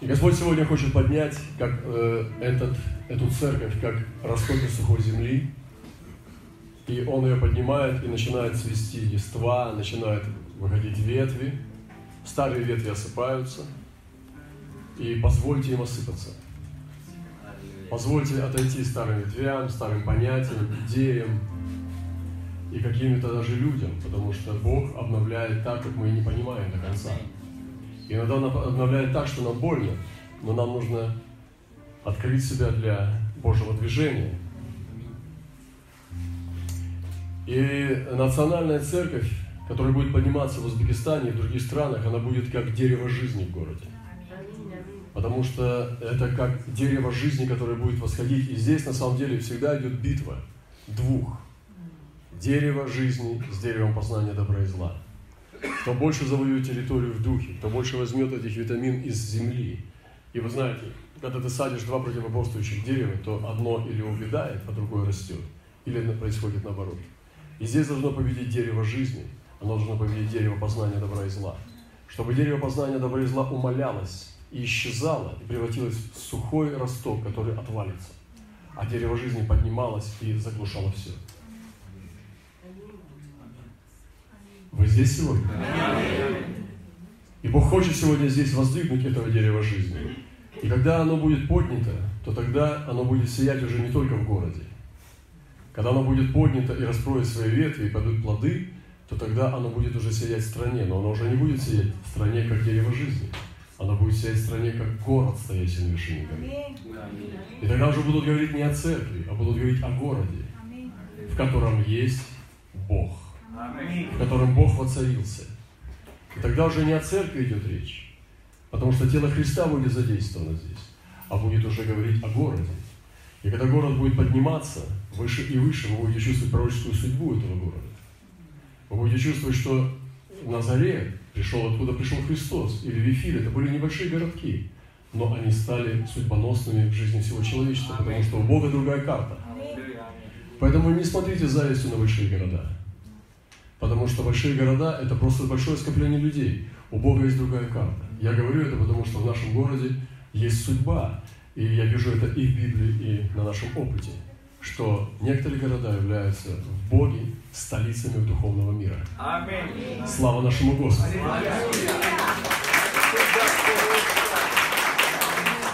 И Господь сегодня хочет поднять как, э, этот, эту церковь как раскопки сухой земли. И Он ее поднимает и начинает свести листва, начинает выходить ветви. Старые ветви осыпаются. И позвольте им осыпаться. Позвольте отойти старым ветвям, старым понятиям, идеям и каким-то даже людям, потому что Бог обновляет так, как мы не понимаем до конца. Иногда Он обновляет так, что нам больно, но нам нужно открыть себя для Божьего движения. И национальная церковь, которая будет подниматься в Узбекистане и в других странах, она будет как дерево жизни в городе. Потому что это как дерево жизни, которое будет восходить. И здесь на самом деле всегда идет битва двух. Дерево жизни с деревом познания добра и зла. Кто больше завоюет территорию в духе, кто больше возьмет этих витамин из земли. И вы знаете, когда ты садишь два противоборствующих дерева, то одно или увядает, а другое растет. Или происходит наоборот. И здесь должно победить дерево жизни, оно должно победить дерево познания добра и зла. Чтобы дерево познания добра и зла умолялось и исчезало, и превратилось в сухой росток, который отвалится. А дерево жизни поднималось и заглушало все. Здесь сегодня? И Бог хочет сегодня здесь воздвигнуть этого дерева жизни. И когда оно будет поднято, то тогда оно будет сиять уже не только в городе. Когда оно будет поднято и раскроет свои ветви и падут плоды, то тогда оно будет уже сиять в стране. Но оно уже не будет сиять в стране, как дерево жизни. Оно будет сиять в стране, как город, стоящий на вершине горы. И тогда уже будут говорить не о церкви, а будут говорить о городе, в котором есть Бог в котором Бог воцарился. И тогда уже не о церкви идет речь, потому что тело Христа будет задействовано здесь, а будет уже говорить о городе. И когда город будет подниматься выше и выше, вы будете чувствовать пророческую судьбу этого города. Вы будете чувствовать, что Назарет пришел, откуда пришел Христос, или Вифиль, это были небольшие городки, но они стали судьбоносными в жизни всего человечества, потому что у Бога другая карта. Поэтому не смотрите завистью на большие города. Потому что большие города – это просто большое скопление людей. У Бога есть другая карта. Я говорю это, потому что в нашем городе есть судьба. И я вижу это и в Библии, и на нашем опыте, что некоторые города являются в Боге столицами духовного мира. Аминь. Слава нашему Господу.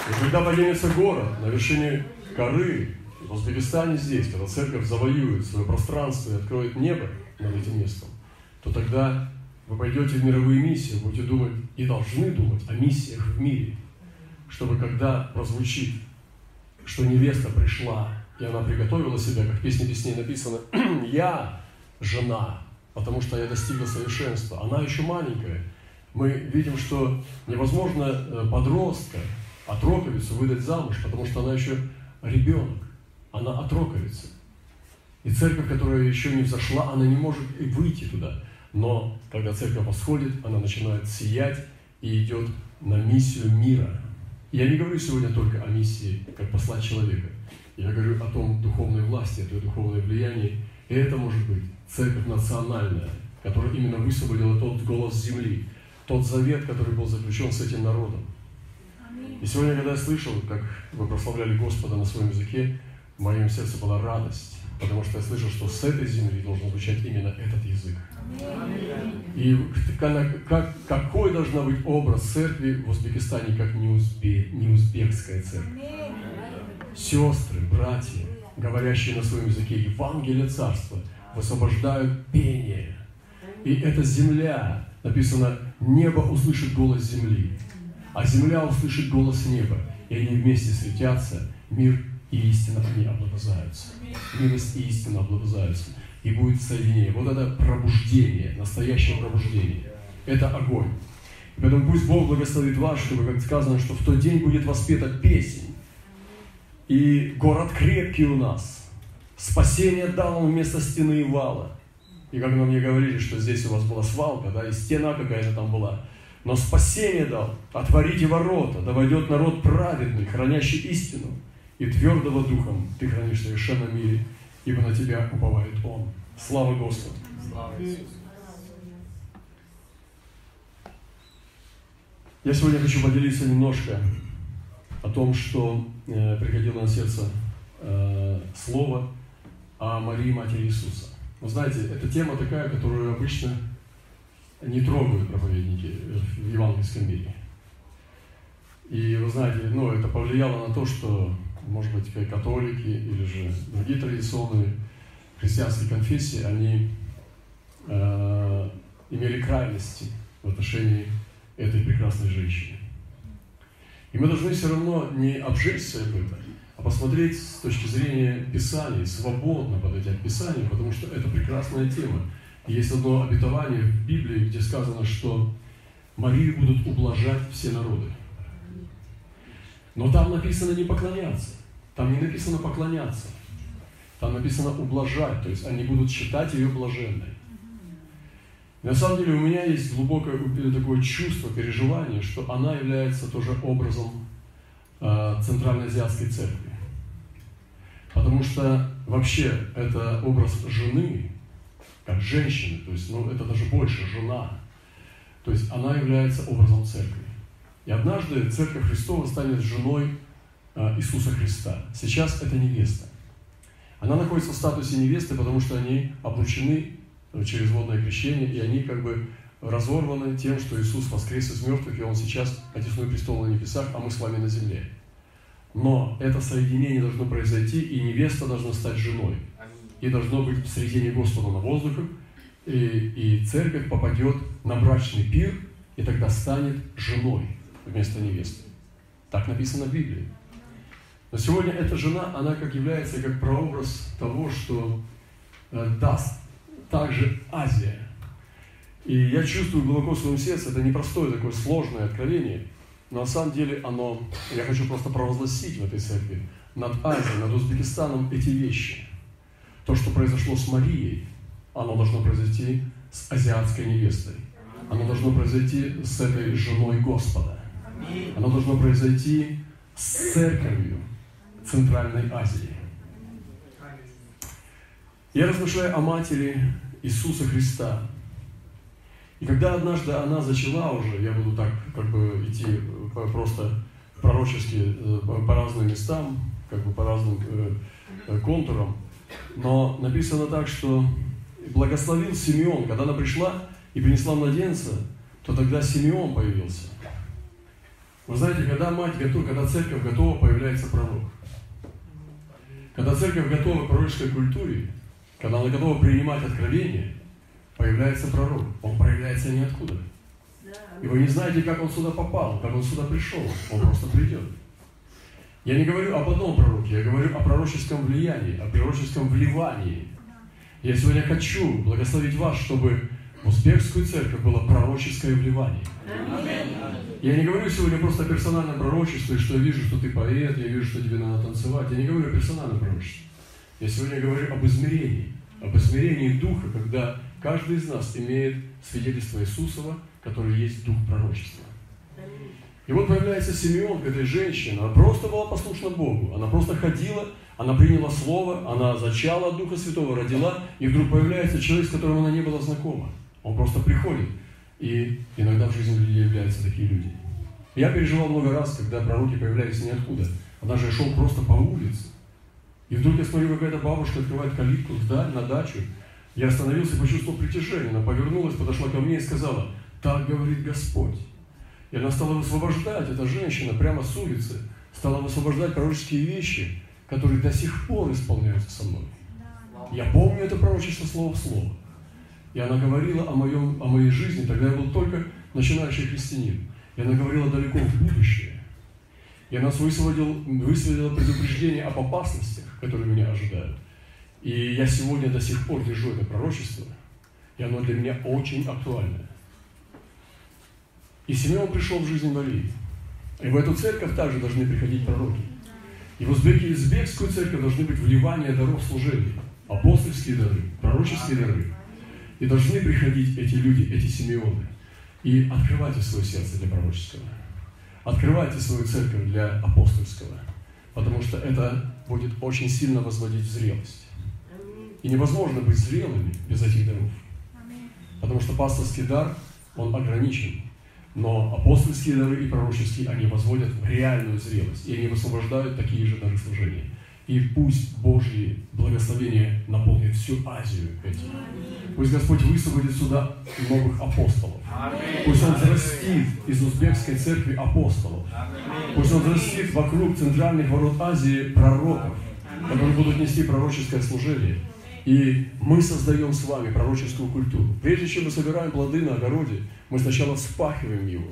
И когда поднимется город на вершине горы, в Узбекистане здесь, когда церковь завоюет свое пространство и откроет небо, местом, то тогда вы пойдете в мировые миссии, будете думать и должны думать о миссиях в мире, чтобы когда прозвучит, что невеста пришла, и она приготовила себя, как в песне песней написано, «Я жена, потому что я достигла совершенства». Она еще маленькая. Мы видим, что невозможно э, подростка, отроковицу выдать замуж, потому что она еще ребенок, она отроковица. И церковь, которая еще не взошла, она не может и выйти туда. Но когда церковь восходит, она начинает сиять и идет на миссию мира. я не говорю сегодня только о миссии, как послать человека. Я говорю о том духовной власти, о той духовной влиянии. И это может быть церковь национальная, которая именно высвободила тот голос земли, тот завет, который был заключен с этим народом. И сегодня, когда я слышал, как вы прославляли Господа на своем языке, в моем сердце была радость потому что я слышал, что с этой земли должен звучать именно этот язык. И как, какой должна быть образ церкви в Узбекистане, как не, узбе, не узбекская церковь? Сестры, братья, говорящие на своем языке Евангелие Царства, высвобождают пение. И эта земля, написано, небо услышит голос земли, а земля услышит голос неба, и они вместе светятся, мир и истина они облобызаются. Милость и истина облобызаются. И будет соединение. Вот это пробуждение, настоящее пробуждение. Это огонь. И поэтому пусть Бог благословит вас, чтобы, как сказано, что в тот день будет воспета песень. И город крепкий у нас. Спасение дал он вместо стены и вала. И как нам мне говорили, что здесь у вас была свалка, да, и стена какая-то там была. Но спасение дал. Отворите ворота, да войдет народ праведный, хранящий истину и твердого духом ты хранишь в совершенном мире, ибо на тебя уповает Он. Слава Господу! Слава Иисусу! Я сегодня хочу поделиться немножко о том, что э, приходило на сердце э, слово о Марии, Матери Иисуса. Вы знаете, эта тема такая, которую обычно не трогают проповедники в евангельском мире. И вы знаете, ну, это повлияло на то, что, может быть, католики или же другие традиционные христианские конфессии, они э, имели крайности в отношении этой прекрасной женщины. И мы должны все равно не обжечься об этом, а посмотреть с точки зрения Писаний, свободно подойти к Писанию, потому что это прекрасная тема. И есть одно обетование в Библии, где сказано, что Марию будут ублажать все народы. Но там написано не поклоняться. Там не написано поклоняться. Там написано ублажать, то есть они будут считать ее блаженной. На самом деле у меня есть глубокое такое чувство, переживание, что она является тоже образом э, Центральноазиатской церкви. Потому что вообще это образ жены, как женщины, то есть ну, это даже больше жена. То есть она является образом церкви. И однажды Церковь Христова станет женой э, Иисуса Христа. Сейчас это невеста. Она находится в статусе невесты, потому что они обручены э, через водное крещение, и они как бы разорваны тем, что Иисус воскрес из мертвых, и Он сейчас одесную престол на небесах, а мы с вами на земле. Но это соединение должно произойти, и невеста должна стать женой. И должно быть в средине Господа на воздухе, и, и церковь попадет на брачный пир, и тогда станет женой вместо невесты. Так написано в Библии. Но сегодня эта жена, она как является как прообраз того, что э, даст также Азия. И я чувствую глубоко в своем сердце, это непростое такое сложное откровение, но на самом деле оно, я хочу просто провозгласить в этой церкви, над Азией, над Узбекистаном эти вещи. То, что произошло с Марией, оно должно произойти с азиатской невестой. Оно должно произойти с этой женой Господа. Оно должно произойти с церковью Центральной Азии. Я размышляю о матери Иисуса Христа. И когда однажды она зачала уже, я буду так как бы идти просто пророчески э, по разным местам, как бы по разным э, э, контурам, но написано так, что благословил Симеон, когда она пришла и принесла младенца, то тогда Симеон появился. Вы знаете, когда мать готова, когда церковь готова, появляется пророк. Когда церковь готова к пророческой культуре, когда она готова принимать откровение, появляется пророк. Он проявляется ниоткуда. И вы не знаете, как он сюда попал, как он сюда пришел. Он просто придет. Я не говорю об одном пророке, я говорю о пророческом влиянии, о пророческом вливании. Я сегодня хочу благословить вас, чтобы в узбекскую церковь было пророческое вливание. Я не говорю сегодня просто о персональном пророчестве, что я вижу, что ты поэт, я вижу, что тебе надо танцевать. Я не говорю о персональном пророчестве. Я сегодня говорю об измерении, об измерении Духа, когда каждый из нас имеет свидетельство Иисусова, который есть Дух пророчества. И вот появляется Симеон к этой женщине. Она просто была послушна Богу. Она просто ходила, она приняла Слово, она зачала от Духа Святого, родила, и вдруг появляется человек, с которым она не была знакома. Он просто приходит. И иногда в жизни людей являются такие люди. Я переживал много раз, когда пророки появлялись ниоткуда. Однажды я шел просто по улице. И вдруг я смотрю, какая-то бабушка открывает калитку вдаль, на дачу. Я остановился и почувствовал притяжение. Она повернулась, подошла ко мне и сказала, так говорит Господь. И она стала высвобождать, эта женщина, прямо с улицы, стала высвобождать пророческие вещи, которые до сих пор исполняются со мной. Я помню это пророчество слово в слово. И она говорила о, моем, о моей жизни, тогда я был только начинающий христианин. И она говорила далеко в будущее. И она высвободила, высвободила предупреждение об опасностях, которые меня ожидают. И я сегодня до сих пор держу это пророчество, и оно для меня очень актуальное. И Симеон пришел в жизнь Марии. И в эту церковь также должны приходить пророки. И в узбекскую церковь должны быть вливания даров служения, апостольские дары, пророческие дары. И должны приходить эти люди, эти Симеоны. И открывайте свое сердце для пророческого. Открывайте свою церковь для апостольского. Потому что это будет очень сильно возводить в зрелость. И невозможно быть зрелыми без этих даров. Потому что пасторский дар, он ограничен. Но апостольские дары и пророческие, они возводят в реальную зрелость, и они высвобождают такие же дары служения. И пусть Божьи благословения наполнит всю Азию этим. Пусть Господь высвободит сюда новых апостолов. Пусть Он взрастит из узбекской церкви апостолов. Пусть Он взрастит вокруг центральных ворот Азии пророков, которые будут нести пророческое служение. И мы создаем с вами пророческую культуру. Прежде чем мы собираем плоды на огороде, мы сначала вспахиваем его,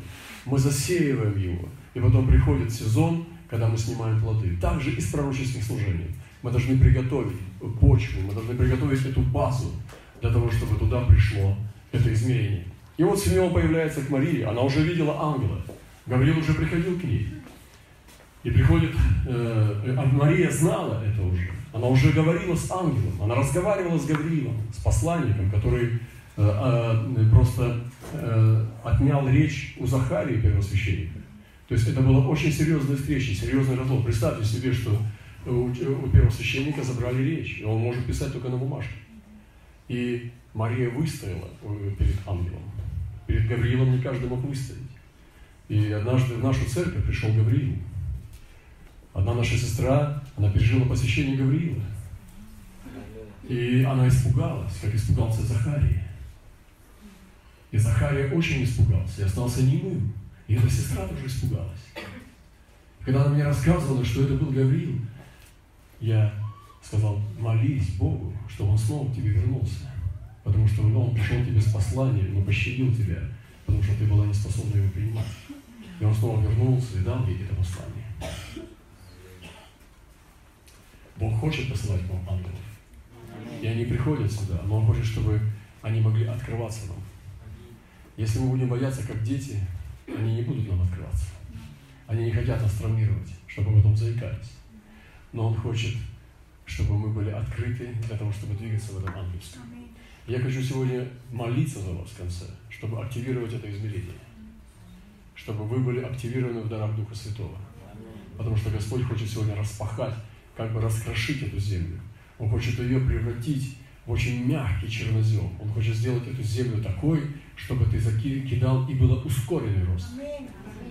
мы засеиваем его, и потом приходит сезон, когда мы снимаем плоды. Также из пророческих служений. Мы должны приготовить почву, мы должны приготовить эту базу для того, чтобы туда пришло это измерение. И вот Симеон появляется к Марии, она уже видела ангела. Гавриил уже приходил к ней. И приходит, э, а Мария знала это уже. Она уже говорила с ангелом, она разговаривала с Гавриилом, с посланником, который э, э, просто э, отнял речь у Захарии, первосвященника. То есть это была очень серьезная встреча, серьезный разлом. Представьте себе, что у, у первосвященника забрали речь, и он может писать только на бумажке. И Мария выстояла э, перед ангелом. Перед Гавриилом не каждый мог выстоять. И однажды в нашу церковь пришел Гавриил. Одна наша сестра, она пережила посещение Гавриила. И она испугалась, как испугался Захария. И Захария очень испугался и остался немым. И эта сестра тоже испугалась. Когда она мне рассказывала, что это был Гавриил, я сказал, молись Богу, чтобы он снова к тебе вернулся. Потому что он пришел тебе с посланием, но пощадил тебя, потому что ты была не способна его принимать. И он снова вернулся и дал ей это послание. Бог хочет посылать вам ангелов. И они приходят сюда, но Он хочет, чтобы они могли открываться нам. Если мы будем бояться, как дети, они не будут нам открываться. Они не хотят нас травмировать, чтобы мы потом заикались. Но Он хочет, чтобы мы были открыты для того, чтобы двигаться в этом ангельском. Я хочу сегодня молиться за вас в конце, чтобы активировать это измерение. Чтобы вы были активированы в дарах Духа Святого. Потому что Господь хочет сегодня распахать как бы раскрошить эту землю. Он хочет ее превратить очень мягкий чернозем. Он хочет сделать эту землю такой, чтобы ты закидал и было ускоренный рост.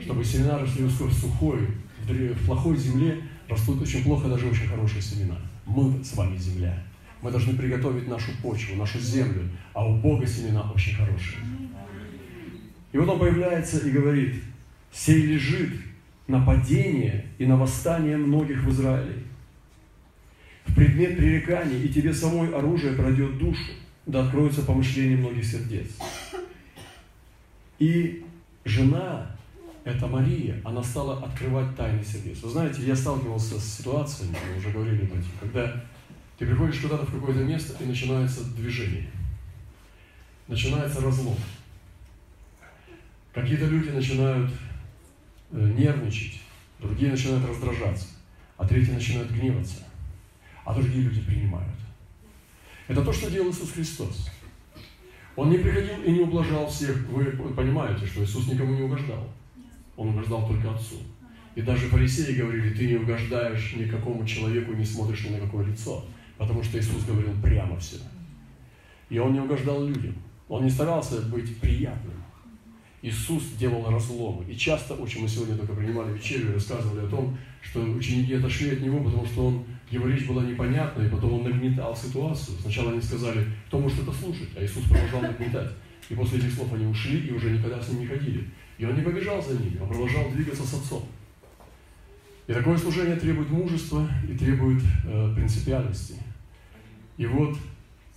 Чтобы семена росли в сухой, в плохой земле растут очень плохо даже очень хорошие семена. Мы с вами земля. Мы должны приготовить нашу почву, нашу землю, а у Бога семена очень хорошие. И вот он появляется и говорит, сей лежит на падение и на восстание многих в Израиле предмет пререкания, и тебе самой оружие пройдет душу, да откроется помышление многих сердец. И жена, это Мария, она стала открывать тайны сердец. Вы знаете, я сталкивался с ситуациями, мы уже говорили об этом, когда ты приходишь куда-то в какое-то место, и начинается движение. Начинается разлом. Какие-то люди начинают э, нервничать, другие начинают раздражаться, а третьи начинают гневаться а другие люди принимают. Это то, что делал Иисус Христос. Он не приходил и не ублажал всех. Вы понимаете, что Иисус никому не угождал. Он угождал только Отцу. И даже фарисеи говорили, ты не угождаешь никакому человеку, не смотришь ни на какое лицо. Потому что Иисус говорил прямо все. И Он не угождал людям. Он не старался быть приятным. Иисус делал разломы. И часто, очень мы сегодня только принимали вечерю рассказывали о том, что ученики отошли от Него, потому что он его речь была непонятна, и потом он нагнетал ситуацию. Сначала они сказали, кто может это слушать, а Иисус продолжал нагнетать. И после этих слов они ушли и уже никогда с ним не ходили. И он не побежал за ними, он продолжал двигаться с отцом. И такое служение требует мужества и требует э, принципиальности. И вот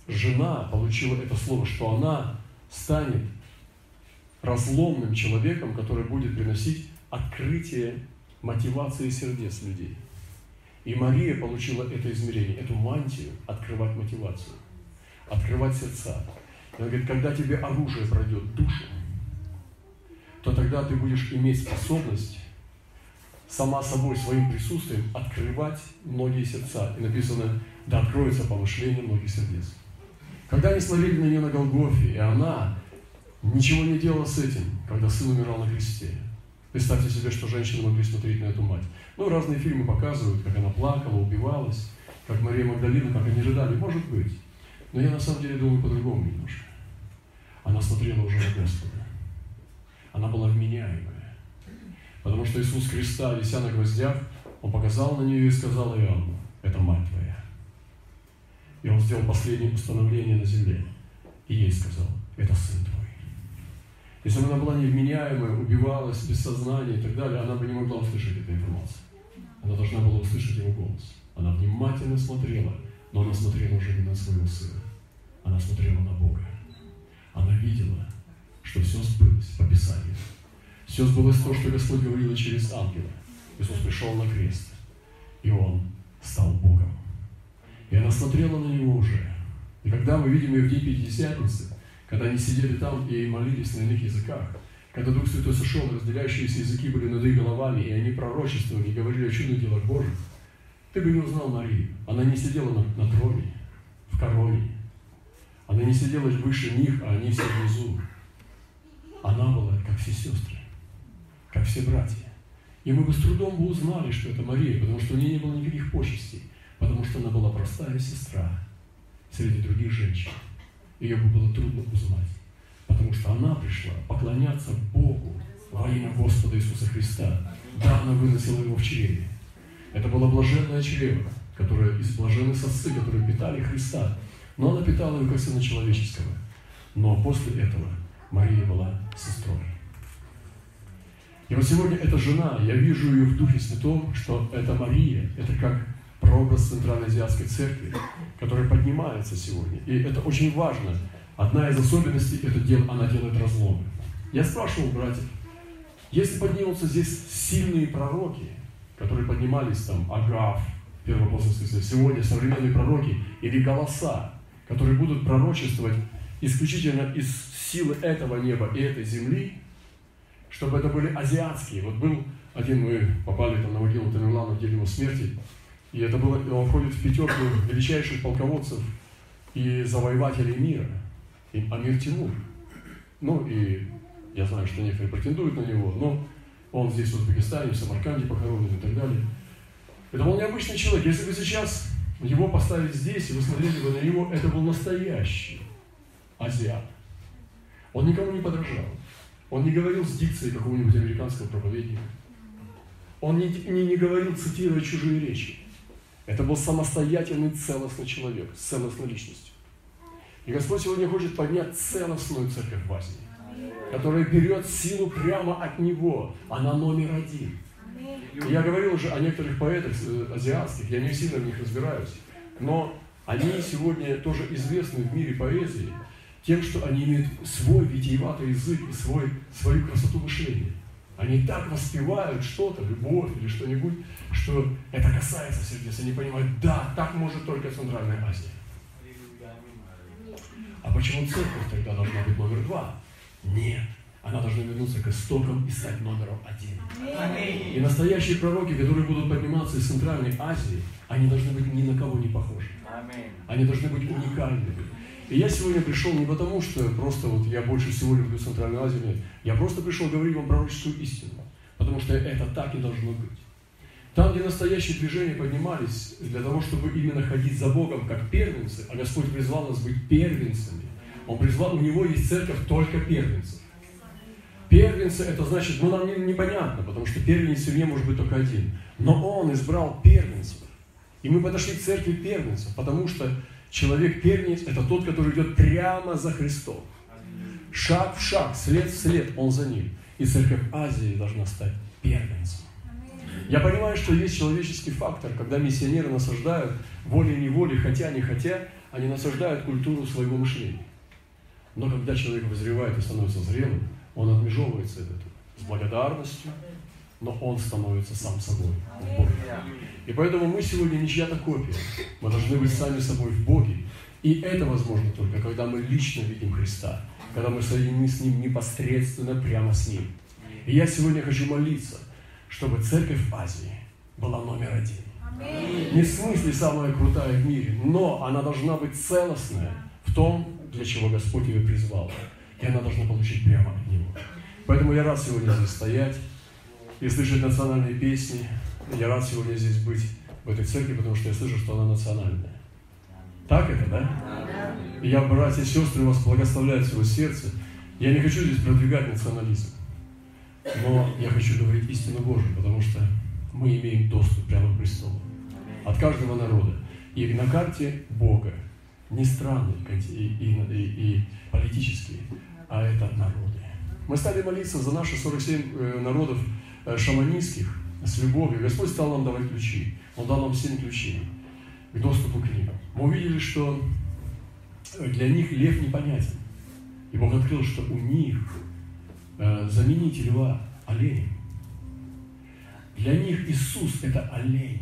жена получила это слово, что она станет разломным человеком, который будет приносить открытие мотивации сердец людей. И Мария получила это измерение, эту мантию открывать мотивацию, открывать сердца. И она говорит, когда тебе оружие пройдет душу, то тогда ты будешь иметь способность сама собой, своим присутствием открывать многие сердца. И написано, да откроется помышление многих сердец. Когда они смотрели на нее на Голгофе, и она ничего не делала с этим, когда сын умирал на кресте, Представьте себе, что женщины могли смотреть на эту мать. Ну, разные фильмы показывают, как она плакала, убивалась, как Мария Магдалина, как они рыдали. Может быть. Но я на самом деле думаю по-другому немножко. Она смотрела уже на Господа. она была вменяемая. Потому что Иисус Христа, вися на гвоздях, Он показал на нее и сказал Иоанну, это мать твоя. И Он сделал последнее установление на земле. И ей сказал, это сын твой. Если бы она была невменяемая, убивалась без сознания и так далее, она бы не могла услышать эту информацию. Она должна была услышать его голос. Она внимательно смотрела, но она смотрела уже не на своего сына. Она смотрела на Бога. Она видела, что все сбылось по Писанию. Все сбылось то, что Господь говорил через ангела. Иисус пришел на крест, и Он стал Богом. И она смотрела на Него уже. И когда мы видим ее в день Пятидесятницы, когда они сидели там и молились на иных языках, когда Дух Святой сошел, разделяющиеся языки были над их головами, и они пророчествовали и говорили о чудных делах Божьих, ты бы не узнал Марию. Она не сидела на, на троне, в короне. Она не сидела выше них, а они все внизу. Она была, как все сестры, как все братья. И мы бы с трудом бы узнали, что это Мария, потому что у нее не было никаких почестей, потому что она была простая сестра среди других женщин. Ее бы было трудно узнать, потому что она пришла поклоняться Богу во имя Господа Иисуса Христа. Да, она выносила его в чреве. Это было блаженное чрево, которое из блаженных сосцы, которые питали Христа. Но она питала его как сына человеческого. Но после этого Мария была сестрой. И вот сегодня эта жена, я вижу ее в Духе Святом, что это Мария, это как прообраз Центральной Азиатской Церкви, которая поднимается сегодня. И это очень важно. Одна из особенностей, это дел, она делает разломы. Я спрашивал братьев, если поднимутся здесь сильные пророки, которые поднимались там, Агав, первоапостольский сегодня современные пророки или голоса, которые будут пророчествовать исключительно из силы этого неба и этой земли, чтобы это были азиатские. Вот был один, мы попали там на могилу Тамерлана в день его смерти, и это было, он входит в пятерку величайших полководцев и завоевателей мира. И Амир Тимур. Ну и я знаю, что некоторые претендуют на него, но он здесь в Узбекистане, в Самарканде похоронен и так далее. Это был необычный человек. Если бы сейчас его поставить здесь, и вы смотрели бы на него, это был настоящий азиат. Он никому не подражал. Он не говорил с дикцией какого-нибудь американского проповедника. Он не, не, не говорил, цитируя чужие речи. Это был самостоятельный, целостный человек, с целостной личностью. И Господь сегодня хочет поднять целостную церковь в Азии, которая берет силу прямо от Него. Она номер один. Я говорил уже о некоторых поэтах э, азиатских, я не сильно в них разбираюсь, но они сегодня тоже известны в мире поэзии тем, что они имеют свой витиеватый язык и свой, свою красоту мышления. Они так воспевают что-то, любовь или что-нибудь, что это касается сердец. Они понимают, да, так может только Центральная Азия. А почему церковь тогда должна быть номер два? Нет. Она должна вернуться к истокам и стать номером один. И настоящие пророки, которые будут подниматься из Центральной Азии, они должны быть ни на кого не похожи. Они должны быть уникальными. И я сегодня пришел не потому, что просто вот я больше всего люблю Центральную Азию, нет. Я просто пришел говорить вам пророческую истину. Потому что это так и должно быть. Там, где настоящие движения поднимались для того, чтобы именно ходить за Богом как первенцы, а Господь призвал нас быть первенцами, Он призвал, у Него есть церковь только первенцев. Первенцы, это значит, ну нам непонятно, потому что первенец в семье может быть только один. Но Он избрал первенцев. И мы подошли к церкви первенцев, потому что Человек-первенец – это тот, который идет прямо за Христом. Шаг в шаг, след в след, он за ним. И церковь Азии должна стать первенцем. Я понимаю, что есть человеческий фактор, когда миссионеры насаждают волей-неволей, хотя не хотя, они насаждают культуру своего мышления. Но когда человек вызревает и становится зрелым, он отмежевывается от этого с благодарностью, но он становится сам собой в. И поэтому мы сегодня не чья-то копия. Мы должны быть сами собой в Боге. И это возможно только, когда мы лично видим Христа, когда мы соединены с Ним непосредственно прямо с Ним. И я сегодня хочу молиться, чтобы церковь в Азии была номер один. Не в смысле самая крутая в мире, но она должна быть целостная в том, для чего Господь ее призвал. И она должна получить прямо от Него. Поэтому я рад сегодня здесь стоять и слышать национальные песни. Я рад сегодня здесь быть в этой церкви, потому что я слышу, что она национальная. Так это, да? Я, братья и сестры, вас благословляю всего сердца. Я не хочу здесь продвигать национализм. Но я хочу говорить истину Божию, потому что мы имеем доступ прямо к престолу. От каждого народа. И на карте Бога не страны и, и, и, и политические, а это народы. Мы стали молиться за наши 47 э, народов э, шаманистских с любовью. Господь стал нам давать ключи. Он дал нам 7 ключей к доступу к ним. Мы увидели, что для них лев непонятен. И Бог открыл, что у них э, заменитель льва – олень. Для них Иисус – это олень.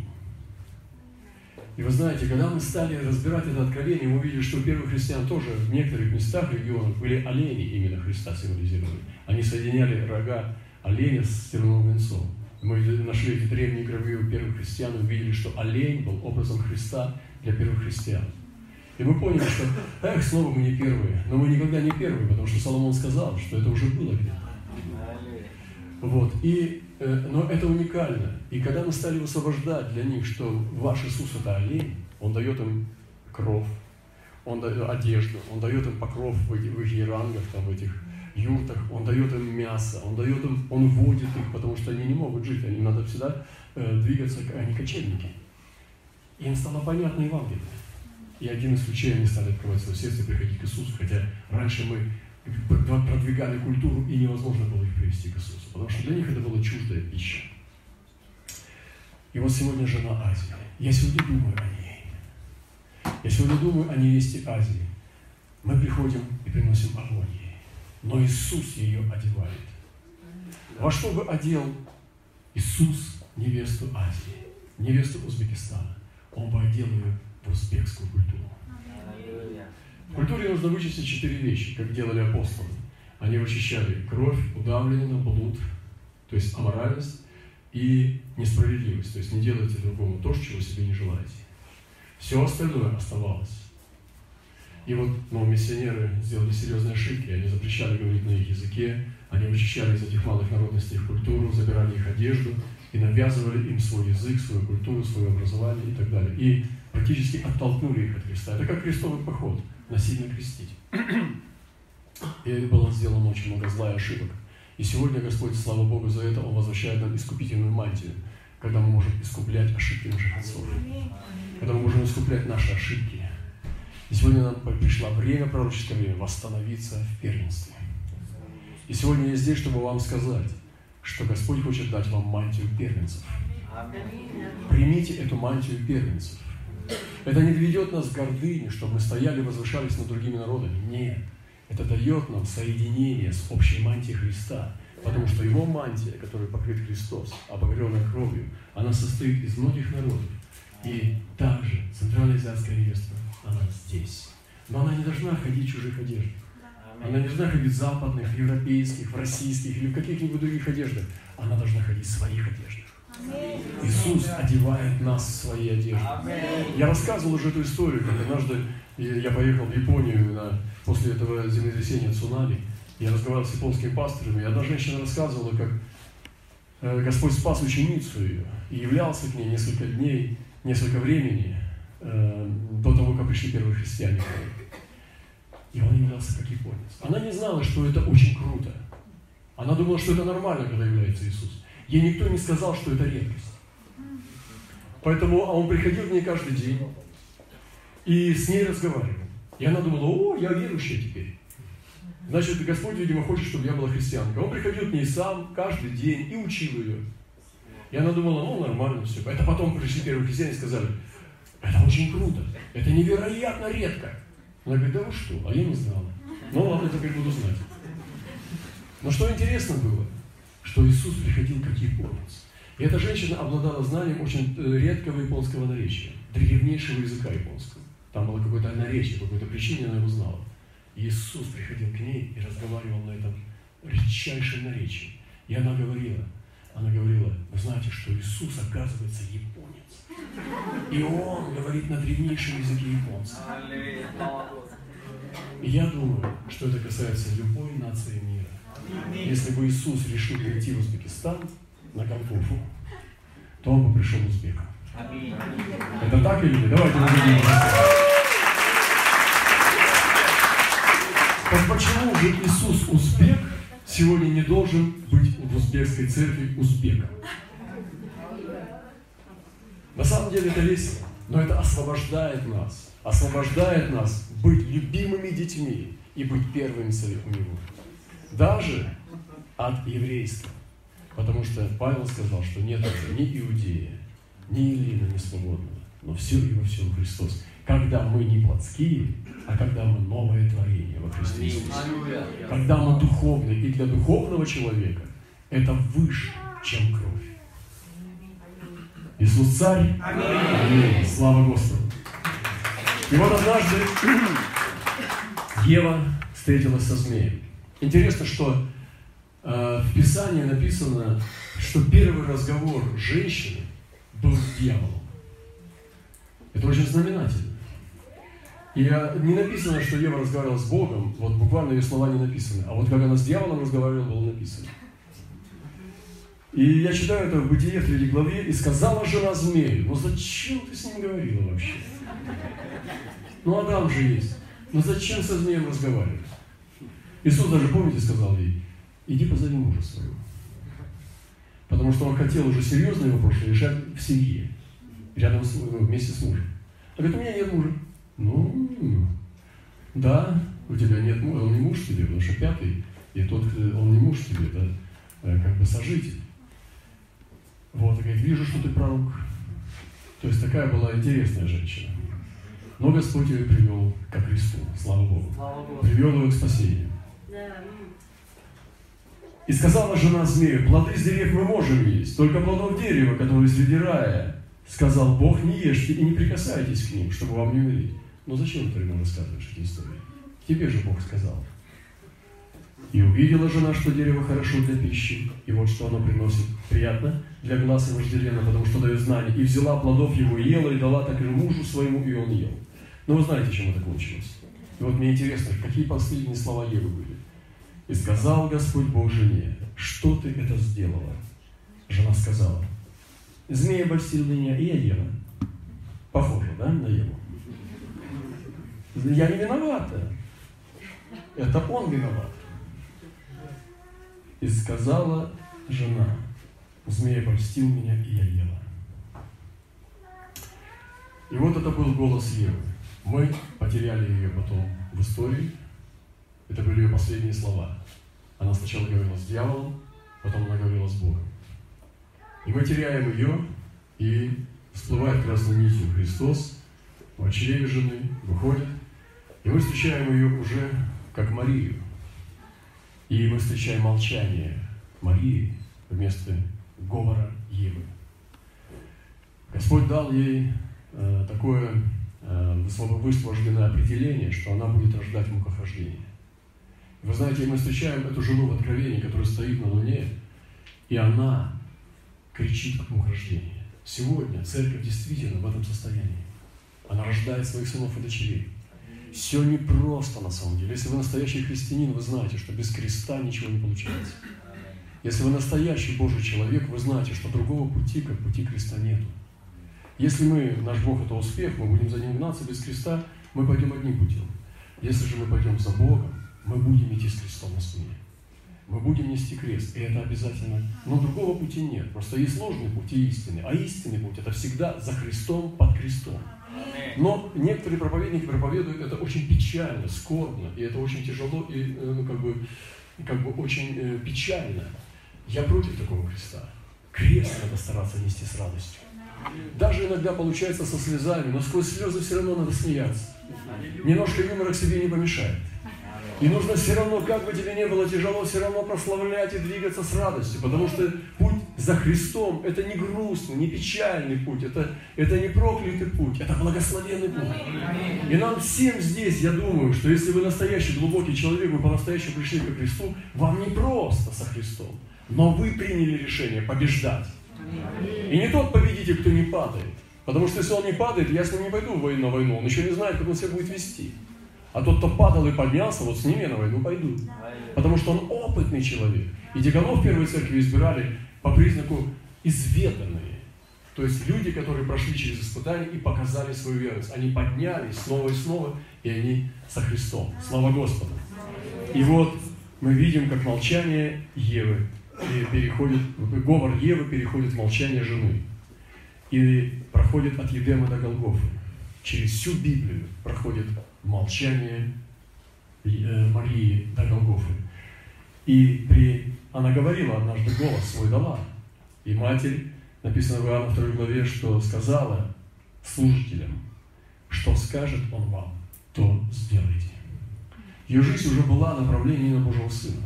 И вы знаете, когда мы стали разбирать это откровение, мы увидели, что у первых христиан тоже в некоторых местах регионах были олени именно Христа символизировали. Они соединяли рога оленя с терновым венцом. Мы нашли эти древние у первых христиан и увидели, что олень был образом Христа для первых христиан. И мы поняли, что, эх, снова мы не первые. Но мы никогда не первые, потому что Соломон сказал, что это уже было где-то. Вот. И, э, но это уникально. И когда мы стали высвобождать для них, что ваш Иисус – это олень, Он дает им кровь, Он дает одежду, Он дает им покров в, в их ерангах, там, в этих юртах, Он дает им мясо, Он дает им, Он водит их, потому что они не могут жить, им надо всегда э, двигаться, они кочевники. И им стало понятно Евангелие. И один из ключей они стали открывать свое сердце и приходить к Иисусу, хотя раньше мы продвигали культуру, и невозможно было их привести к Иисусу, потому что для них это была чуждая пища. И вот сегодня жена Азии. Я сегодня думаю о ней. Я сегодня думаю о невесте Азии. Мы приходим и приносим огонь. Но Иисус ее одевает. Во что бы одел Иисус невесту Азии, невесту Узбекистана? Он бы одел ее в узбекскую культуру. В культуре нужно вычистить четыре вещи, как делали апостолы. Они вычищали кровь, удавленную, блуд, то есть аморальность и несправедливость. То есть не делайте другому то, чего себе не желаете. Все остальное оставалось. И вот ну, миссионеры сделали серьезные ошибки. Они запрещали говорить на их языке, они вычищали из этих малых народностей их культуру, забирали их одежду и навязывали им свой язык, свою культуру, свое образование и так далее. И практически оттолкнули их от Христа. Это как крестовый поход – насильно крестить. И было сделано очень много зла и ошибок. И сегодня Господь, слава Богу за это, Он возвращает нам искупительную мантию, когда мы можем искуплять ошибки наших отцов. Когда мы можем искуплять наши ошибки. И сегодня нам пришло время, пророческое время, восстановиться в первенстве. И сегодня я здесь, чтобы вам сказать, что Господь хочет дать вам мантию первенцев. Примите эту мантию первенцев. Это не ведет нас к гордыне, чтобы мы стояли и возвышались над другими народами. Нет. Это дает нам соединение с общей мантией Христа. Потому что Его мантия, которой покрыт Христос, обогренная кровью, она состоит из многих народов. И также Центральная Азиатская невеста, она здесь. Но она не должна ходить в чужих одеждах. Она не должна ходить в западных, европейских, в российских или в каких-нибудь других одеждах. Она должна ходить в своих одеждах. Иисус одевает нас в свои одежды. Я рассказывал уже эту историю, как однажды я поехал в Японию на, после этого землетрясения цунами. Я разговаривал с японскими пасторами, и одна женщина рассказывала, как э, Господь спас ученицу ее и являлся к ней несколько дней, несколько времени э, до того, как пришли первые христиане. И он являлся как японец. Она не знала, что это очень круто. Она думала, что это нормально, когда является Иисус. Ей никто не сказал, что это редкость. Поэтому а он приходил к ней каждый день и с ней разговаривал. И она думала, о, я верующая теперь. Значит, Господь, видимо, хочет, чтобы я была христианкой. Он приходил к ней сам каждый день и учил ее. И она думала, ну, нормально все. Это потом пришли первые христиане и сказали, это очень круто, это невероятно редко. Она говорит, да вы что, а я не знала. Ну ладно, теперь буду знать. Но что интересно было, что Иисус приходил как японец. И эта женщина обладала знанием очень э, редкого японского наречия, древнейшего языка японского. Там было какое-то наречие, по какой-то причине она его знала. Иисус приходил к ней и разговаривал на этом редчайшем наречии. И она говорила, она говорила, вы знаете, что Иисус, оказывается, японец. И Он говорит на древнейшем языке японцев. И я думаю, что это касается любой нации мира. Если бы Иисус решил прийти в Узбекистан на Голгофу, то он бы пришел узбеком. Это так или нет? Давайте назовем Так почему же Иисус узбек, сегодня не должен быть в узбекской церкви узбеком. На самом деле это весело, но это освобождает нас. Освобождает нас быть любимыми детьми и быть первыми у Него. Даже от еврейства. Потому что Павел сказал, что нет ни иудея, ни Илина, ни свободного, но все и во всем Христос. Когда мы не плотские, а когда мы новое творение во Христе Иисусе. Когда мы духовные. И для духовного человека это выше, чем кровь. Иисус царь. Аминь. Слава Господу. И вот однажды Ева встретилась со змеем. Интересно, что э, в Писании написано, что первый разговор женщины был с дьяволом. Это очень знаменательно. И не написано, что Ева разговаривала с Богом, вот буквально ее слова не написаны. А вот как она с дьяволом разговаривала, было написано. И я читаю это в Бытие в третьей главе, и сказала жена змею, ну зачем ты с ним говорила вообще? Ну Адам же есть. Ну зачем со змеем разговаривать? Иисус даже, помните, сказал ей, иди позови мужа своего. Потому что он хотел уже серьезные вопросы решать в семье, рядом с, вместе с мужем. Он говорит, у меня нет мужа. Ну, да, у тебя нет мужа, он не муж тебе, потому что пятый, и тот, э, он не муж тебе, да, э, как бы сожитель. Вот, и говорит, вижу, что ты пророк. То есть такая была интересная женщина. Но Господь ее привел ко Христу, слава Богу. Слава Богу. Привел ее к спасению. И сказала жена змею, плоды с деревьев мы можем есть, только плодов дерева, которые среди рая. Сказал Бог, не ешьте и не прикасайтесь к ним, чтобы вам не умереть. Но зачем ты ему рассказываешь эти истории? Тебе же Бог сказал. И увидела жена, что дерево хорошо для пищи, и вот что оно приносит приятно для глаз и вожделенно, потому что дает знание. И взяла плодов его, ела, и дала так и мужу своему, и он ел. Но вы знаете, чем это кончилось. И вот мне интересно, какие последние слова Евы были. И сказал Господь Бог жене, что ты это сделала? Жена сказала, змея обольстил меня, и я ела. Похоже, да, на Еву? Я не виновата. Это он виноват. И сказала жена, змея польстил меня, и я ела. И вот это был голос Евы. Мы потеряли ее потом в истории. Это были ее последние слова. Она сначала говорила с дьяволом, потом она говорила с Богом. И мы теряем ее, и всплывает красной нитью Христос, в чреве жены, выходит, и мы встречаем ее уже как Марию, и мы встречаем молчание Марии вместо говора Евы. Господь дал ей э, такое э, высвобожденное определение, что она будет рождать мукохождение. Вы знаете, мы встречаем эту жену в Откровении, которая стоит на Луне, и она кричит к мукохождению. Сегодня церковь действительно в этом состоянии. Она рождает своих сынов и дочерей. Все непросто на самом деле. Если вы настоящий христианин, вы знаете, что без креста ничего не получается. Если вы настоящий Божий человек, вы знаете, что другого пути, как пути креста, нету. Если мы, наш Бог это успех, мы будем за ним гнаться без креста, мы пойдем одним путем. Если же мы пойдем за Богом, мы будем идти с крестом на спине. Мы будем нести крест, и это обязательно. Но другого пути нет. Просто есть сложный путь и истинный. А истинный путь – это всегда за Христом, под крестом. Но некоторые проповедники проповедуют это очень печально, скорбно, и это очень тяжело и э, ну, как, бы, как бы очень э, печально. Я против такого креста. Крест надо стараться нести с радостью. Даже иногда получается со слезами, но сквозь слезы все равно надо смеяться. Немножко юмора к себе не помешает. И нужно все равно, как бы тебе не было тяжело, все равно прославлять и двигаться с радостью, потому что за Христом – это не грустный, не печальный путь, это, это не проклятый путь, это благословенный путь. И нам всем здесь, я думаю, что если вы настоящий глубокий человек, вы по-настоящему пришли к Христу, вам не просто со Христом, но вы приняли решение побеждать. И не тот победитель, кто не падает. Потому что если он не падает, я с ним не пойду в войну, на войну. Он еще не знает, как он себя будет вести. А тот, кто падал и поднялся, вот с ними я на войну пойду. Потому что он опытный человек. И деканов первой церкви избирали по признаку изведанные. То есть люди, которые прошли через испытания и показали свою верность. Они поднялись снова и снова, и они со Христом. Слава Господу. И вот мы видим, как молчание Евы переходит, говор Евы переходит в молчание жены. И проходит от Едема до Голгофы. Через всю Библию проходит молчание э, Марии до Голгофы. И при... она говорила однажды голос свой дала. И матерь, написано в Иоанна 2 главе, что сказала служителям, что скажет он вам, то сделайте. Ее жизнь уже была направлением на Божьего Сына.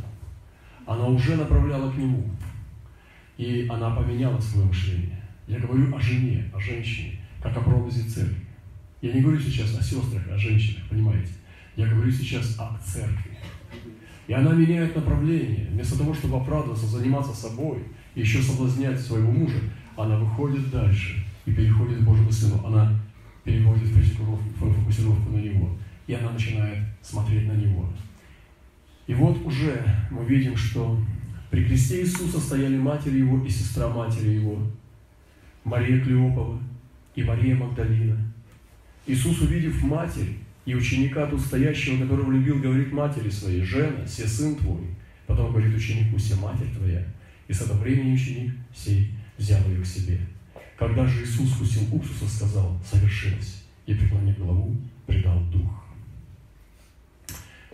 Она уже направляла к Нему. И она поменяла свое мышление. Я говорю о жене, о женщине, как о прообразе церкви. Я не говорю сейчас о сестрах, о женщинах, понимаете? Я говорю сейчас о церкви. И она меняет направление. Вместо того, чтобы оправдываться, заниматься собой, и еще соблазнять своего мужа, она выходит дальше и переходит к Божьему Сыну. Она переводит фокусировку на Него. И она начинает смотреть на Него. И вот уже мы видим, что при кресте Иисуса стояли матери Его и сестра матери Его, Мария Клеопова и Мария Магдалина. Иисус, увидев матерь и ученика тут стоящего, которого любил, говорит матери своей, «Жена, се сын твой». Потом говорит ученику, «Се матерь твоя». И с этого времени ученик сей взял ее к себе. Когда же Иисус вкусил уксуса, сказал, «Совершилось», и, преклонив голову, предал дух.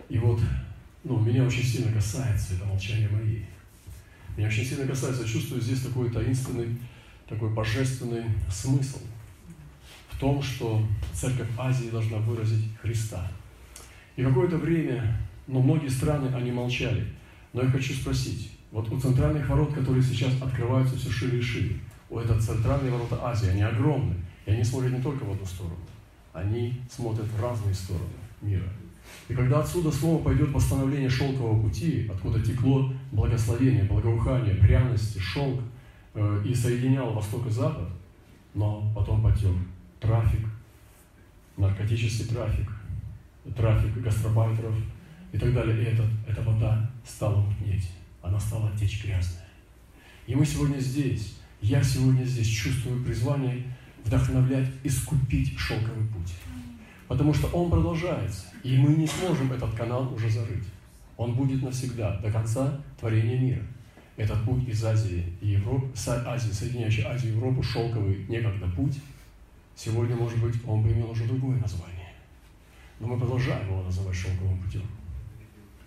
И вот, ну, меня очень сильно касается это молчание Марии. Меня очень сильно касается, я чувствую здесь такой таинственный, такой божественный смысл в том, что церковь Азии должна выразить Христа. И какое-то время, ну, многие страны, они молчали. Но я хочу спросить, вот у центральных ворот, которые сейчас открываются все шире и шире, у это центральные ворота Азии, они огромны, и они смотрят не только в одну сторону, они смотрят в разные стороны мира. И когда отсюда снова пойдет восстановление шелкового пути, откуда текло благословение, благоухание, пряности, шелк, э, и соединял Восток и Запад, но потом потек трафик, наркотический трафик, трафик гастробайтеров и так далее. И этот, эта вода стала мутнеть, она стала течь грязная. И мы сегодня здесь, я сегодня здесь чувствую призвание вдохновлять, искупить шелковый путь. Потому что он продолжается, и мы не сможем этот канал уже зарыть. Он будет навсегда, до конца творения мира. Этот путь из Азии и Европы, Азии, соединяющий Азию и Европу, шелковый некогда путь, сегодня, может быть, он бы имел уже другое название. Но мы продолжаем его называть шелковым путем.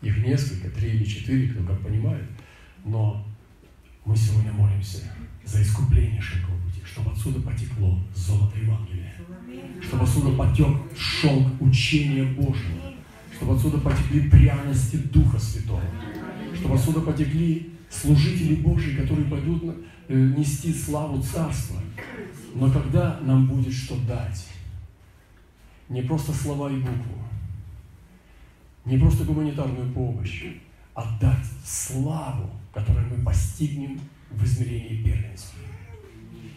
Их несколько, три или четыре, кто как понимает. Но мы сегодня молимся за искупление шелкового пути, чтобы отсюда потекло золото Евангелия, чтобы отсюда потек шелк учения Божьего, чтобы отсюда потекли пряности Духа Святого, чтобы отсюда потекли служители Божьи, которые пойдут э, нести славу Царства. Но когда нам будет что дать, не просто слова и букву, не просто гуманитарную помощь, а дать славу, которую мы постигнем в измерении первенства.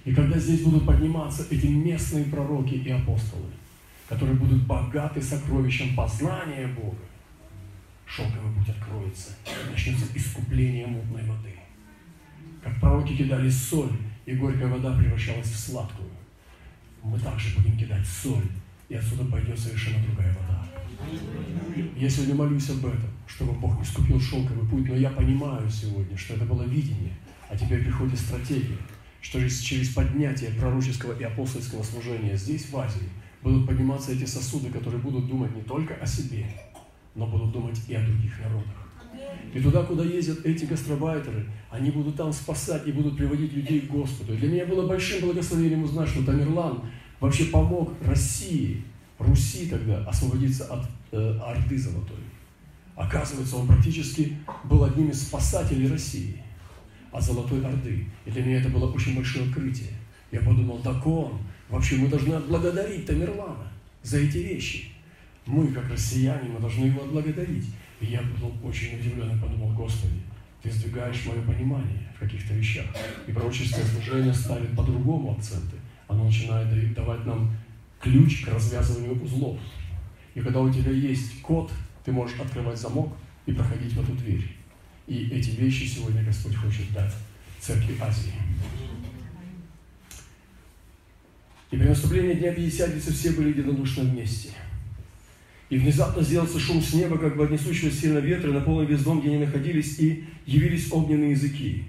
И когда здесь будут подниматься эти местные пророки и апостолы, которые будут богаты сокровищем познания Бога, шелковый путь откроется, начнется искупление мутной воды. Как пророки кидали соль, и горькая вода превращалась в сладкую. Мы также будем кидать соль, и отсюда пойдет совершенно другая вода. Я сегодня молюсь об этом, чтобы Бог искупил шелковый путь, но я понимаю сегодня, что это было видение, а теперь приходит стратегия, что через поднятие пророческого и апостольского служения здесь, в Азии, будут подниматься эти сосуды, которые будут думать не только о себе, но будут думать и о других народах. И туда, куда ездят эти гастробайтеры, они будут там спасать и будут приводить людей к Господу. И для меня было большим благословением узнать, что Тамерлан вообще помог России, Руси тогда освободиться от э, Орды Золотой. Оказывается, он практически был одним из спасателей России от Золотой Орды. И для меня это было очень большое открытие. Я подумал, так он, вообще мы должны отблагодарить Тамерлана за эти вещи. Мы, как россияне, мы должны его отблагодарить. И я был очень удивлен и подумал, Господи, Ты сдвигаешь мое понимание в каких-то вещах. И пророческое служение ставит по-другому акценты. Оно начинает давать нам ключ к развязыванию узлов. И когда у тебя есть код, ты можешь открывать замок и проходить в эту дверь. И эти вещи сегодня Господь хочет дать Церкви Азии. И при наступлении Дня Пятидесятницы все были единодушно вместе – И внезапно сделался шум с неба, как бы от несущего сильно ветра, наполнил весь дом, где они находились, и явились огненные языки.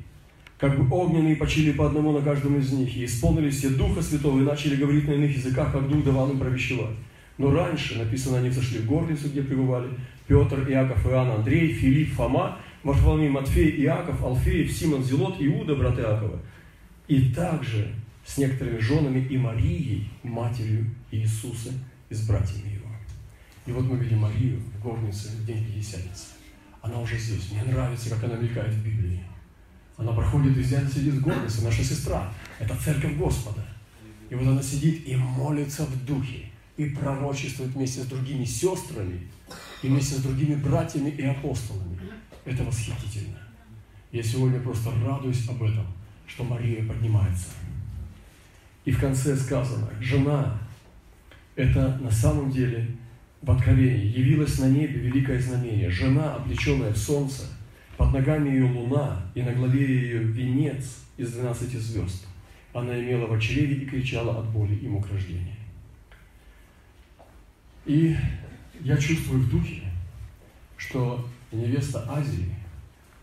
Как бы огненные почили по одному на каждом из них, и исполнились все Духа Святого, и начали говорить на иных языках, как Дух давал им провещевать. Но раньше, написано, они зашли в горницу, где пребывали Петр, Иаков, Иоанн, Андрей, Филипп, Фома, Варфоломей, Матфей, Иаков, Алфеев, Симон, Зелот, Иуда, брат Иакова. И также с некоторыми женами и Марией, матерью Иисуса и с братьями его. И вот мы видим Марию в горнице в день Пятидесятницы. Она уже здесь. Мне нравится, как она мелькает в Библии. Она проходит, и взять сидит в горнице, наша сестра. Это церковь Господа. И вот она сидит и молится в духе, и пророчествует вместе с другими сестрами, и вместе с другими братьями и апостолами. Это восхитительно. Я сегодня просто радуюсь об этом, что Мария поднимается. И в конце сказано, жена, это на самом деле в Откровении явилось на небе великое знамение. Жена, облеченная в солнце, под ногами ее луна, и на главе ее венец из 12 звезд. Она имела в чреве и кричала от боли и мук рождения. И я чувствую в духе, что невеста Азии,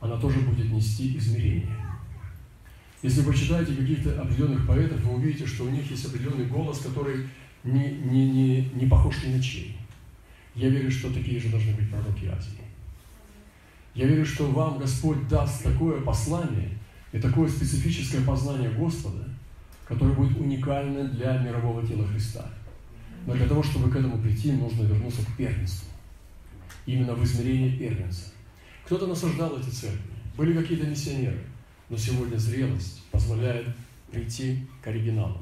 она тоже будет нести измерение. Если вы читаете каких-то определенных поэтов, вы увидите, что у них есть определенный голос, который не, не, не, не похож ни на чей. Я верю, что такие же должны быть пророки Азии. Я верю, что вам Господь даст такое послание и такое специфическое познание Господа, которое будет уникально для мирового тела Христа. Но для того, чтобы к этому прийти, нужно вернуться к первенству. Именно в измерении первенства. Кто-то насаждал эти церкви. Были какие-то миссионеры. Но сегодня зрелость позволяет прийти к оригиналу,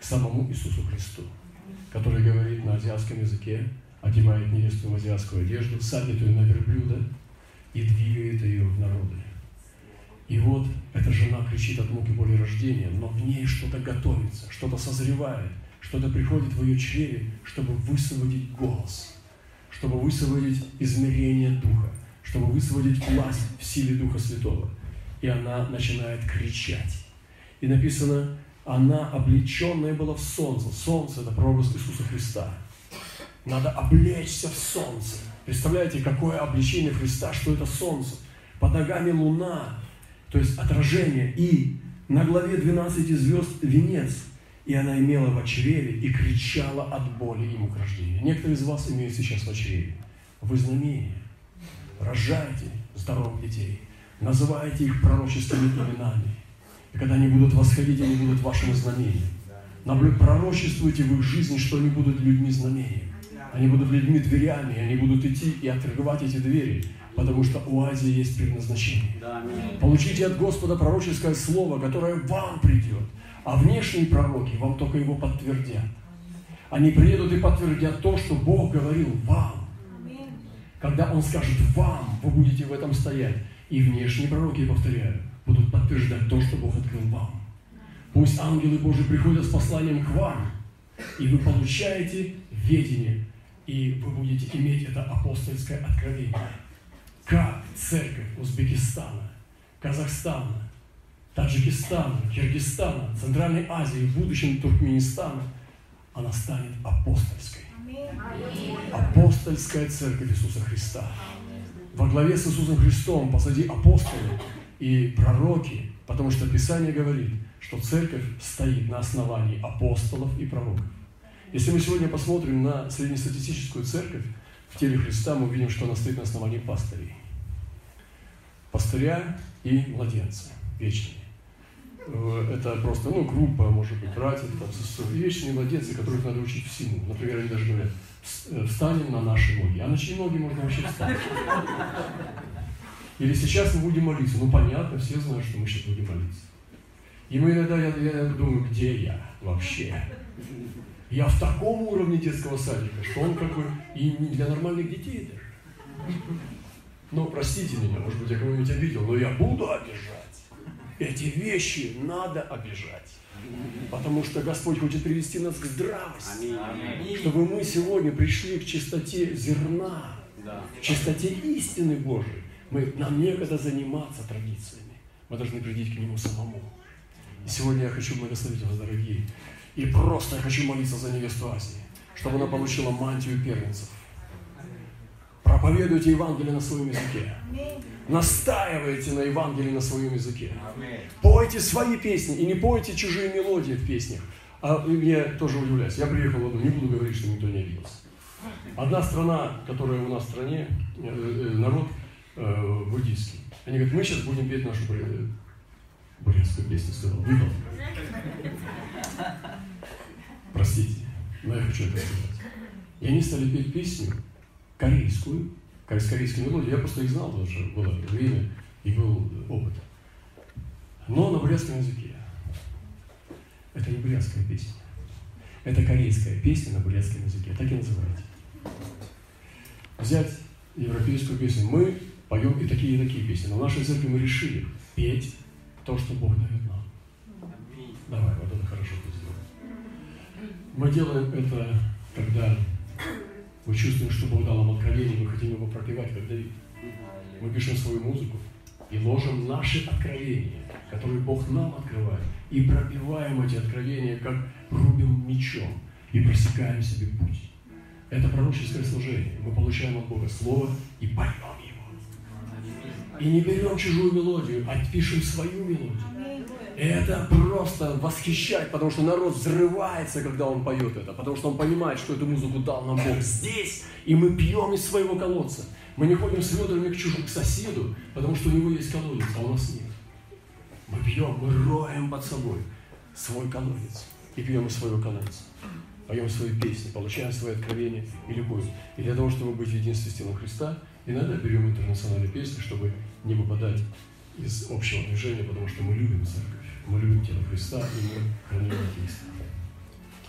к самому Иисусу Христу, который говорит на азиатском языке, одевает невесту в азиатскую одежду, садит ее на верблюда и двигает ее в народы. И вот эта жена кричит от муки боли рождения, но в ней что-то готовится, что-то созревает, что-то приходит в ее чреве, чтобы высвободить голос, чтобы высвободить измерение Духа, чтобы высвободить власть в силе Духа Святого. И она начинает кричать. И написано, она облеченная была в солнце. Солнце – это прообраз Иисуса Христа. Надо облечься в солнце. Представляете, какое обличение Христа, что это солнце. Под ногами луна, то есть отражение. И на главе 12 звезд венец. И она имела в чреве и кричала от боли ему к. Некоторые из вас имеют сейчас в чреве. Вы знамение. Рожайте здоровых детей. Называйте их пророческими именами. И когда они будут восходить, они будут вашим знамением. Пророчествуйте в их жизни, что они будут людьми знамением. Они будут людьми дверями, они будут идти и открывать эти двери, потому что у Азии есть предназначение. Получите от Господа пророческое слово, которое вам придет, а внешние пророки вам только его подтвердят. Они приедут и подтвердят то, что Бог говорил вам. Когда Он скажет вам, вы будете в этом стоять. И внешние пророки, повторяю, будут подтверждать то, что Бог открыл вам. Пусть ангелы Божьи приходят с посланием к вам, и вы получаете ведение и вы будете иметь это апостольское откровение. Как церковь Узбекистана, Казахстана, Таджикистана, Киргизстана, Центральной Азии, в будущем Туркменистана, она станет апостольской. Апостольская церковь Иисуса Христа. Во главе с Иисусом Христом позади апостолы и пророки, потому что Писание говорит, что церковь стоит на основании апостолов и пророков. Если мы сегодня посмотрим на среднестатистическую церковь в теле Христа, мы увидим, что она стоит на основании пастырей. Пастыря и младенцы вечные. Э, это просто, ну, группа, может быть, братья, там, сестры. вечные младенцы, которых надо учить всему. Например, они даже говорят, э, встанем на наши ноги. А на чьи ноги можно вообще встать? Или сейчас мы будем молиться. Ну, понятно, все знают, что мы сейчас будем молиться. И мы иногда, я, я думаю, где я вообще? Я в таком уровне детского садика, что он как бы и не для нормальных детей даже. Но простите меня, может быть, я кого-нибудь обидел, но я буду обижать. Эти вещи надо обижать. Потому что Господь хочет привести нас к здравости. Аминь. Чтобы мы сегодня пришли к чистоте зерна, к чистоте истины Божией. Мы, нам некогда заниматься традициями. Мы должны прийти к Нему самому. И сегодня я хочу благословить вас, дорогие. И просто я хочу молиться за невесту Азии, чтобы она получила мантию первенцев. Проповедуйте Евангелие на своем языке. Настаивайте на Евангелии на своем языке. Пойте свои песни и не пойте чужие мелодии в песнях. А я тоже удивляюсь. Я приехал в одну, не буду говорить, что никто не обиделся. Одна страна, которая у нас в стране, э, э, народ э, буддийский. Они говорят, мы сейчас будем петь нашу бурятскую песню, сказал. Видел? Простите, но я хочу это сказать. И они стали петь песню корейскую, с корейской мелодией. Я просто их знал, потому что было время и был опыт. Но на бурятском языке. Это не бурятская песня. Это корейская песня на бурятском языке. Так и называется. Взять европейскую песню. Мы поем и такие, и такие песни. Но в нашей церкви мы решили петь то, что Бог дает нам. Давай, вот это хорошо. Мы делаем это, когда мы чувствуем, что Бог дал нам откровение, мы хотим его пропевать, как Давид. Мы пишем свою музыку и ложим наши откровения, которые Бог нам открывает, и пропиваем эти откровения, как рубим мечом, и просекаем себе путь. Это пророческое служение. Мы получаем от Бога Слово и поем его. И не берем чужую мелодию, а пишем свою мелодию. Это просто восхищает, потому что народ взрывается, когда он поет это, потому что он понимает, что эту музыку дал нам Бог здесь, и мы пьем из своего колодца. Мы не ходим с ведрами к чужому, к соседу, потому что у него есть колодец, а у нас нет. Мы пьем, мы роем под собой свой колодец и пьем из своего колодца. Поем свои песни, получаем свои откровения и любовь. И для того, чтобы быть в единстве с телом Христа, иногда берем интернациональные песни, чтобы не выпадать из общего движения, потому что мы любим церковь. Мы любим тело Христа, и мы храним Христа.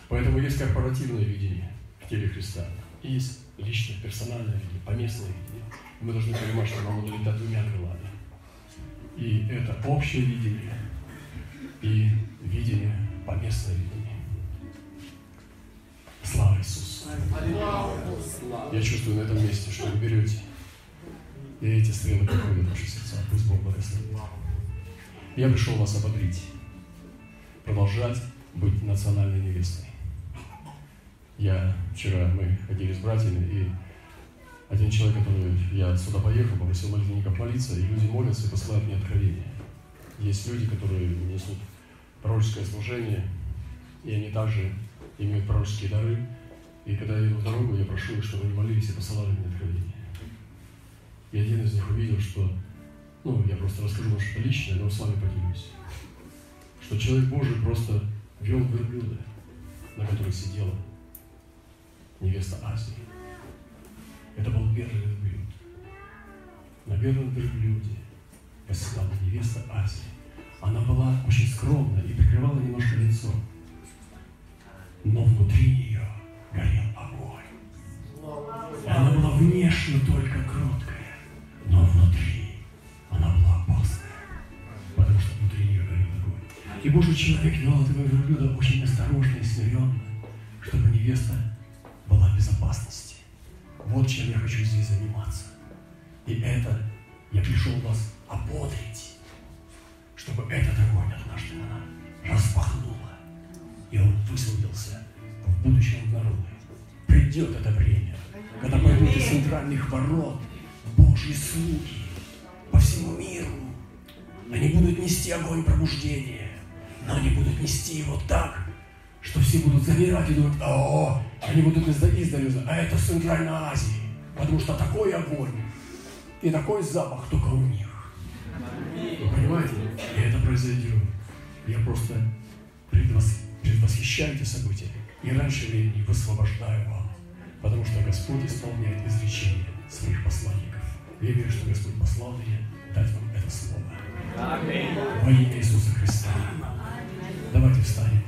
Поэтому есть корпоративное видение в теле Христа. И есть личное, персональное видение, поместное видение. Мы должны понимать, что нам надо летать двумя крылами. И это общее видение и видение, поместное видение. Слава Иисусу! Я чувствую на этом месте, что вы берете. И эти стрелы приходят в ваши сердца. Пусть Бог благословит. Я пришел вас ободрить, продолжать быть национальной невестой. Я вчера, мы ходили с братьями, и один человек, который, я сюда поехал, попросил молитвенников молиться, и люди молятся и посылают мне откровения. Есть люди, которые несут пророческое служение, и они также имеют пророческие дары. И когда я иду в дорогу, я прошу их, чтобы они молились и посылали мне откровения. И один из них увидел, что ну, я просто расскажу вам что личное, но с вами поделюсь, что человек Божий просто вел верблюда, на которых сидела невеста Азии. Это был первый верблюд. На первом верблюде восседала невеста Азии. Она была очень скромна и прикрывала немножко лицо. Но внутри нее горел огонь. Она была внешне только кроткая, И Божий человек вел этого верблюда очень осторожно и смиренно, чтобы невеста была в безопасности. Вот чем я хочу здесь заниматься. И это я пришел вас ободрить, чтобы этот огонь однажды она распахнула, и он высвободился в будущем народе. Придет это время, когда пойдут из центральных ворот Божьи слуги по всему миру. Они будут нести огонь пробуждения но они будут нести его так, что все будут замирать и думать, о, они будут издали, а это в Центральной Азии, потому что такой огонь и такой запах только у них. Вы понимаете? И это произойдет. Я просто предвос... предвосхищаю эти события и раньше времени высвобождаю вам, потому что Господь исполняет изречения своих посланников. Я верю, что Господь послал меня дать вам это слово. Аминь. Во имя Иисуса Христа. Давайте встанем.